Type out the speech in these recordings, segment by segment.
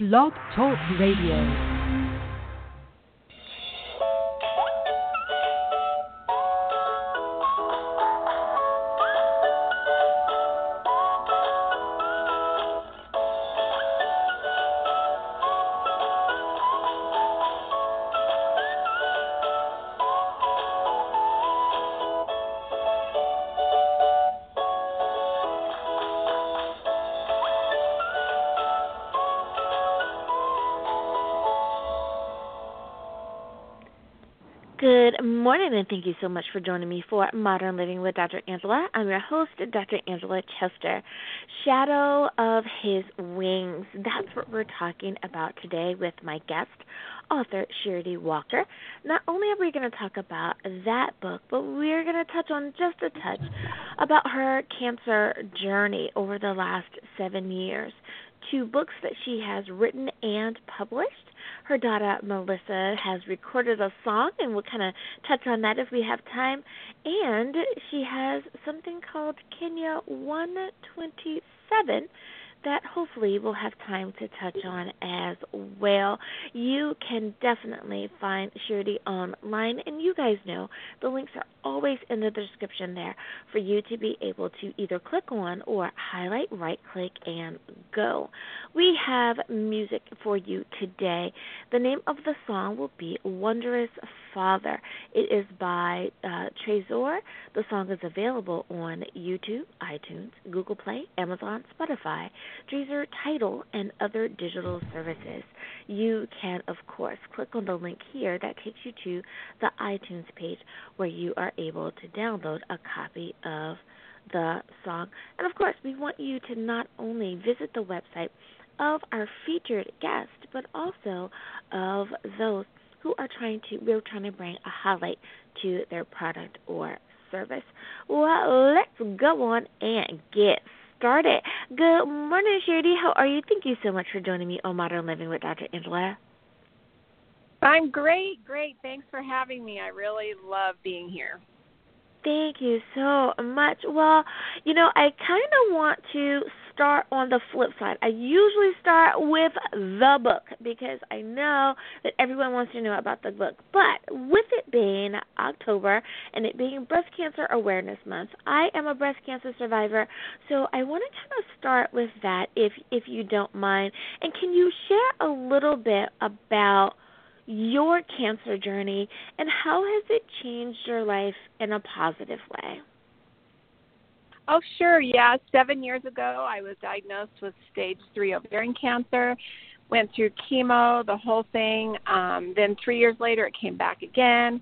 Blog Talk Radio. Morning, and thank you so much for joining me for Modern Living with Dr. Angela. I'm your host, Dr. Angela Chester. Shadow of His Wings. That's what we're talking about today with my guest, author Sheridy Walker. Not only are we going to talk about that book, but we're going to touch on just a touch about her cancer journey over the last seven years. Two books that she has written and published her daughter Melissa has recorded a song, and we'll kind of touch on that if we have time. And she has something called Kenya 127 that hopefully we'll have time to touch on as well. You can definitely find Sheridy online, and you guys know the links are always in the description there for you to be able to either click on or highlight, right click, and go. We have music for you today. The name of the song will be Wondrous Father. It is by uh, Tri Sor. The song is available on YouTube, iTunes, Google Play, Amazon, Spotify, Deezer, Tidal, and other digital services. You can, of course, click on the link here that takes you to the iTunes page where you are able to download a copy of the song. And of course, we want you to not only visit the website of our featured guest, but also of those who are trying to we're trying to bring a highlight to their product or service. Well, let's go on and get started. Good morning, Sheridy. How are you? Thank you so much for joining me on Modern Living with Dr. Angela. I'm great, great. Thanks for having me. I really love being here. Thank you so much. Well, you know, I kind of want to start on the flip side. I usually start with the book because I know that everyone wants to know about the book. But with it being October and it being Breast Cancer Awareness Month, I am a breast cancer survivor, so I want to kind of start with that if if you don't mind. And can you share a little bit about your cancer journey and how has it changed your life in a positive way? Oh, sure. Yeah. Seven years ago, I was diagnosed with stage three ovarian cancer. Went through chemo, the whole thing. Um, then three years later, it came back again.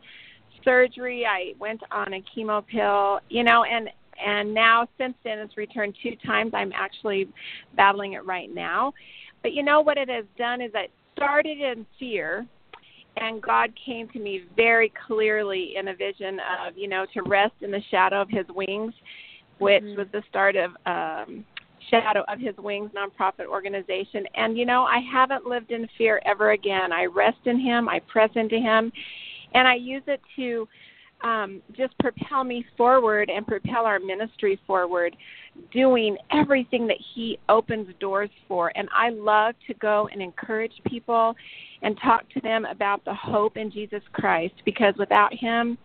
Surgery. I went on a chemo pill. You know, and and now since then, it's returned two times. I'm actually battling it right now. But you know what it has done is it started in fear and God came to me very clearly in a vision of, you know, to rest in the shadow of his wings, which mm-hmm. was the start of um Shadow of His Wings nonprofit organization. And you know, I haven't lived in fear ever again. I rest in him, I press into him, and I use it to um, just propel me forward and propel our ministry forward, doing everything that He opens doors for. And I love to go and encourage people and talk to them about the hope in Jesus Christ because without Him,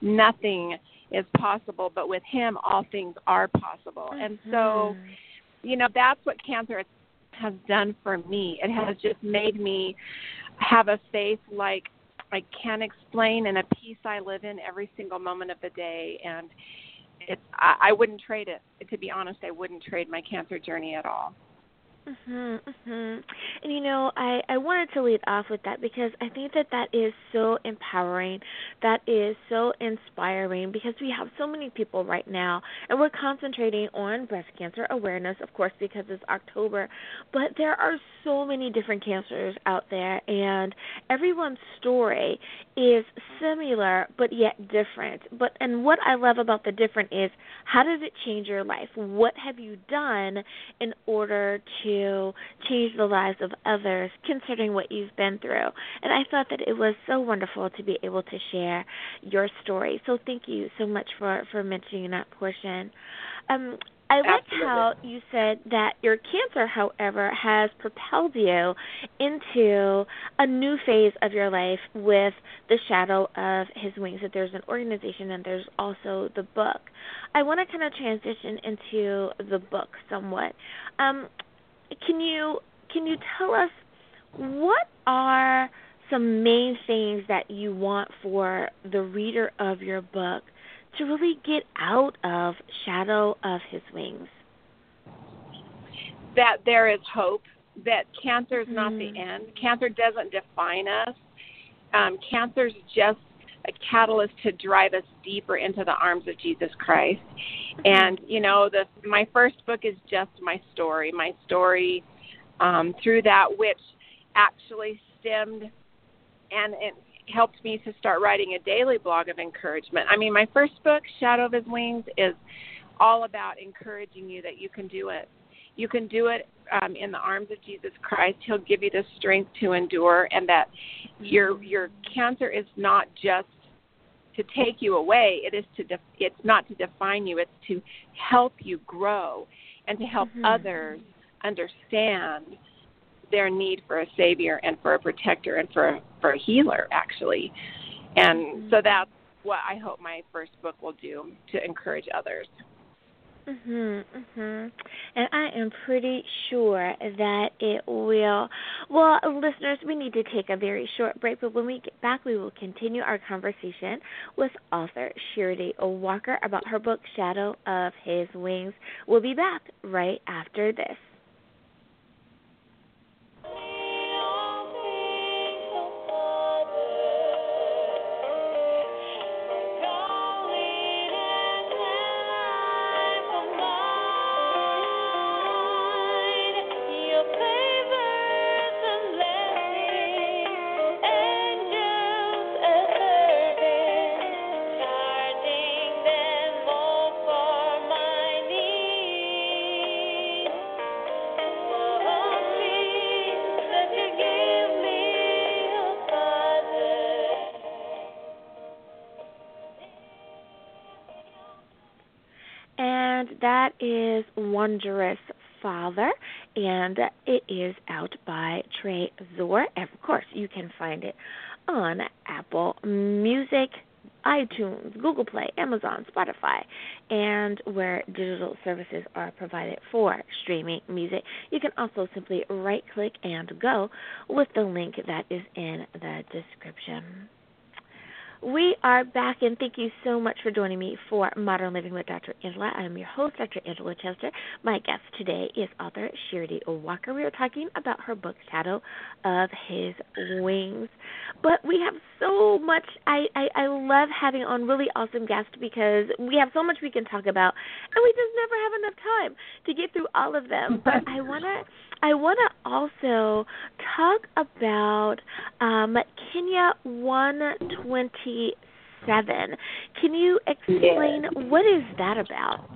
nothing is possible, but with Him, all things are possible. Mm-hmm. And so, mm-hmm. you know, that's what cancer has done for me. It has just made me have a faith like I can't explain and a peace I live in every single moment of the day and it's I, I wouldn't trade it. To be honest, I wouldn't trade my cancer journey at all. Mhm, mhm. And you know, I I wanted to lead off with that because I think that that is so empowering. That is so inspiring because we have so many people right now and we're concentrating on breast cancer awareness, of course, because it's October, but there are so many different cancers out there and everyone's story is similar but yet different. But and what I love about the different is how did it change your life? What have you done in order to to change the lives of others considering what you've been through. And I thought that it was so wonderful to be able to share your story. So thank you so much for, for mentioning that portion. Um, I liked Absolutely. how you said that your cancer, however, has propelled you into a new phase of your life with the shadow of his wings. That there's an organization and there's also the book. I want to kind of transition into the book somewhat. Um, can you can you tell us what are some main things that you want for the reader of your book to really get out of Shadow of His Wings? That there is hope. That cancer is not the Mhm. end. Cancer doesn't define us. Um, cancer is just a catalyst to drive us deeper into the arms of Jesus Christ. And you know, the my first book is just my story. My story um, through that, which actually stemmed and it helped me to start writing a daily blog of encouragement. I mean, my first book, Shadow of His Wings, is all about encouraging you that you can do it. You can do it um, in the arms of Jesus Christ. He'll give you the strength to endure, and that your your cancer is not just to take you away. It is to def- it's not to define you. It's to help you grow and to help Mhm. others understand their need for a savior and for a protector and for a, for a healer actually and so that's what i hope my first book will do to encourage others Mhm, mhm. And I am pretty sure that it will. Well, listeners, we need to take a very short break, but when we get back, we will continue our conversation with author Sheridy Walker about her book Shadow of His Wings. We'll be back right after this. That is Wondrous Father, and it is out by Tri Sor. And of course, you can find it on Apple Music, iTunes, Google Play, Amazon, Spotify, and where digital services are provided for streaming music. You can also simply right click and go with the link that is in the description. We are back, and thank you so much for joining me for Modern Living with Dr. Angela. I'm your host, Dr. Angela Chester. My guest today is author Sheridy Walker. We are talking about her book, Shadow of His Wings. But we have so much. I, I, I love having on really awesome guests because we have so much we can talk about, and we just never have enough time to get through all of them. But I wanna I wanna also talk about um, Kenya one twenty seven. Can you explain what is that about?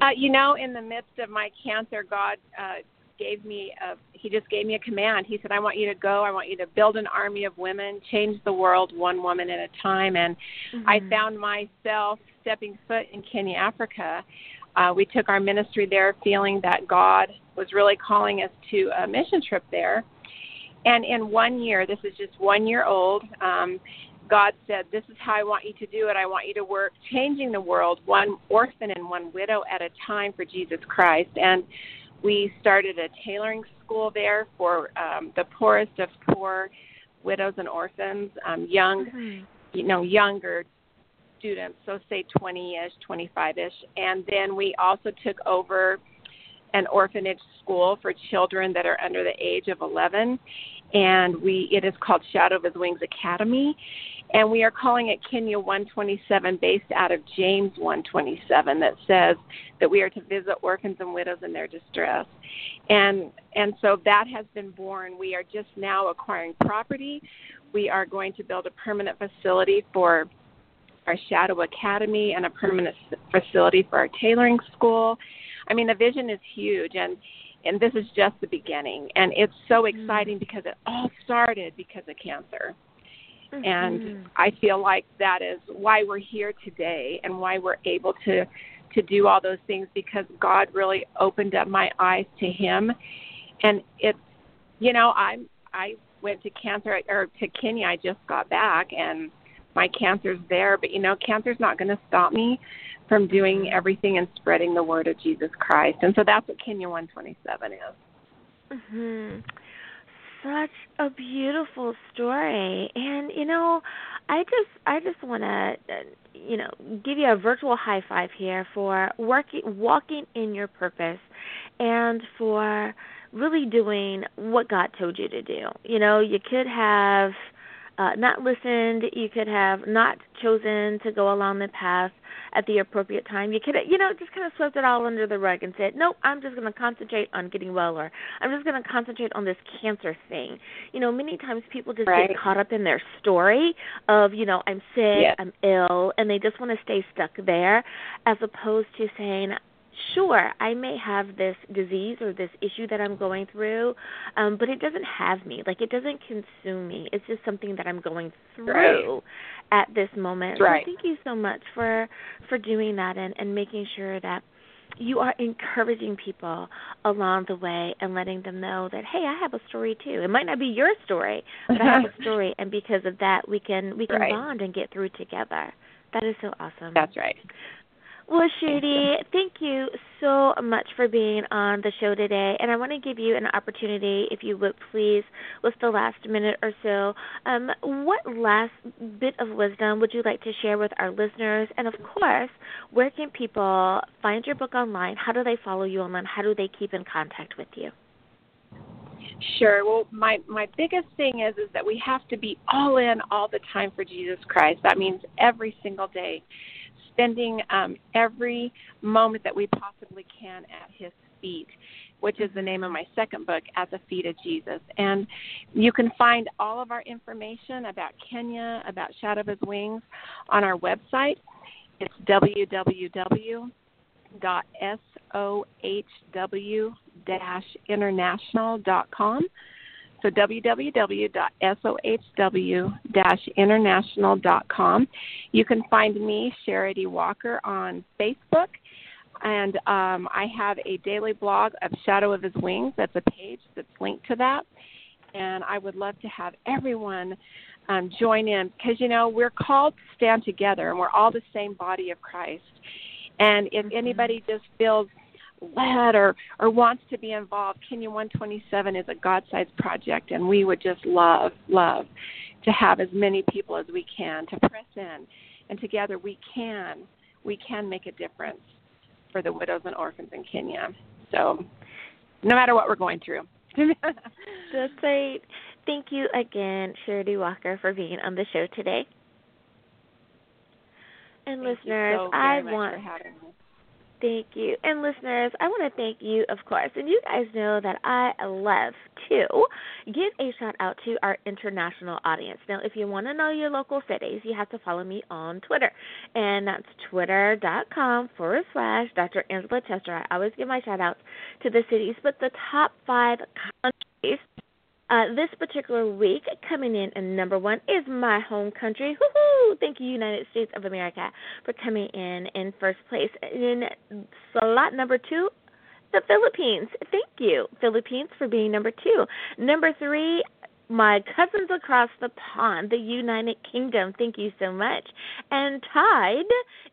uh, you know in the midst of my cancer god uh, gave me a he just gave me a command he said i want you to go i want you to build an army of women change the world one woman at a time and I Mhm. found myself stepping foot in Kenya, Africa. Uh, we took our ministry there feeling that God was really calling us to a mission trip there. And in one year, this is just one year old, um, God said, This is how I want you to do it. I want you to work changing the world one orphan and one widow at a time for Jesus Christ. And we started a tailoring school there for um, the poorest of poor widows and orphans, um, young Mhm. you know younger students so say 20ish 25ish and then we also took over an orphanage school for children that are under the age of 11 and we it is called Shadow of His Wings Academy. And we are calling it Kenya 127 based out of James 127 that says that we are to visit orphans and widows in their distress. And and so that has been born. We are just now acquiring property. We are going to build a permanent facility for our Shadow Academy and a permanent facility for our tailoring school. I mean, the vision is huge, and and this is just the beginning. And it's so exciting because it all started because of cancer. And Mhm. I feel like that is why we're here today and why we're able to to do all those things because God really opened up my eyes to Him, and it's you know I'm I went to cancer or to Kenya. I just got back and my cancer's there, but you know cancer's not going to stop me from doing everything and spreading the word of Jesus Christ. And so that's what Kenya 127 is. Mhm. Such a beautiful story. And you know, I just I just want to you know, give you a virtual high five here for working walking in your purpose and for really doing what God told you to do. You know, you could have uh, not listened, you could have not chosen to go along the path at the appropriate time. You could, you know, just kind of swept it all under the rug and said, "Nope, I'm just going to concentrate on getting well, or I'm just going to concentrate on this cancer thing." You know, many times people just right. get caught up in their story of, you know, I'm sick, yes. I'm ill, and they just want to stay stuck there, as opposed to saying, sure, I may have this disease or this issue that I'm going through, um, but it doesn't have me. Like it doesn't consume me. It's just something that I'm going through right. at this moment. Right. So thank you so much for for doing that and, and making sure that you are encouraging people along the way and letting them know that hey, I have a story too. It might not be your story, but I have a story, and because of that, we can we can right. bond and get through together. That is so awesome. That's right. Well, Sheridy, you so much for being on the show today. And I want to give you an opportunity, if you would please, with the last minute or so. Um, what last bit of wisdom would you like to share with our listeners? And of course, where can people find your book online? How do they follow you online? How do they keep in contact with you? Sure. Well, my my biggest thing is is that we have to be all in all the time for Jesus Christ. That means every single day spending um, every moment that we possibly can at His feet, which is the name of my second book, At the Feet of Jesus. And you can find all of our information about Kenya, about Shadow of His Wings, on our website. It's www.sohw-international.com. So www.sohw-international.com. You can find me, Sheridy Walker, on Facebook, and um, I have a daily blog of Shadow of His Wings. That's a page that's linked to that, and I would love to have everyone um, join in because you know we're called to stand together, and we're all the same body of Christ. And if anybody just feels led or or wants to be involved, Kenya 127 is a God-sized project, and we would just love love to have as many people as we can to press in, and together we can we can make a difference for the widows and orphans in Kenya. So, no matter what we're going through. That's great. Thank you again, Sheridy Walker, for being on the show today. And Thank listeners, so I much want for having me. Thank you. And listeners, I want to thank you, of course. And you guys know that I love to give a shout out to our international audience. Now, if you want to know your local cities, you have to follow me on Twitter. And that's twitter.com forward slash Dr. Angela Chester. I always give my shout outs to the cities, but the top five countries uh, this particular week, coming in at number one is my home country. Woohoo! Thank you, United States of America, for coming in in first place. In slot number two, the Philippines. Thank you, Philippines, for being number two. Number three, my cousins across the pond, the United Kingdom. Thank you so much. And tied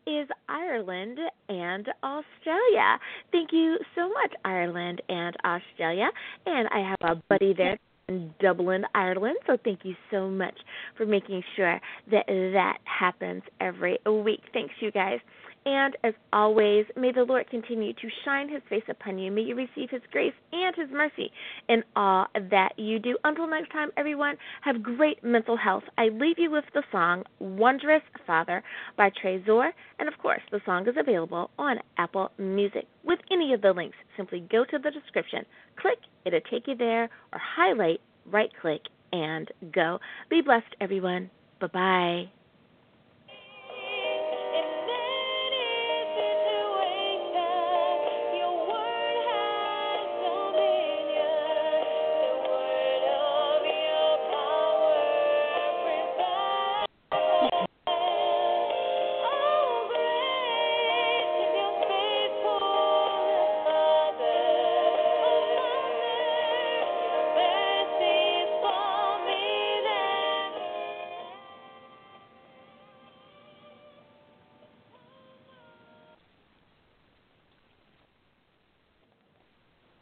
is Ireland and Australia. Thank you so much, Ireland and Australia. And I have a buddy there Dublin, Ireland. So thank you so much for making sure that that happens every week. Thanks, you guys. And as always, may the Lord continue to shine his face upon you. May you receive his grace and his mercy in all that you do. Until next time, everyone, have great mental health. I leave you with the song Wondrous Father by Tri Sor. And of course, the song is available on Apple Music. With any of the links, simply go to the description, click, it'll take you there, or highlight, right click, and go. Be blessed, everyone. Bye bye.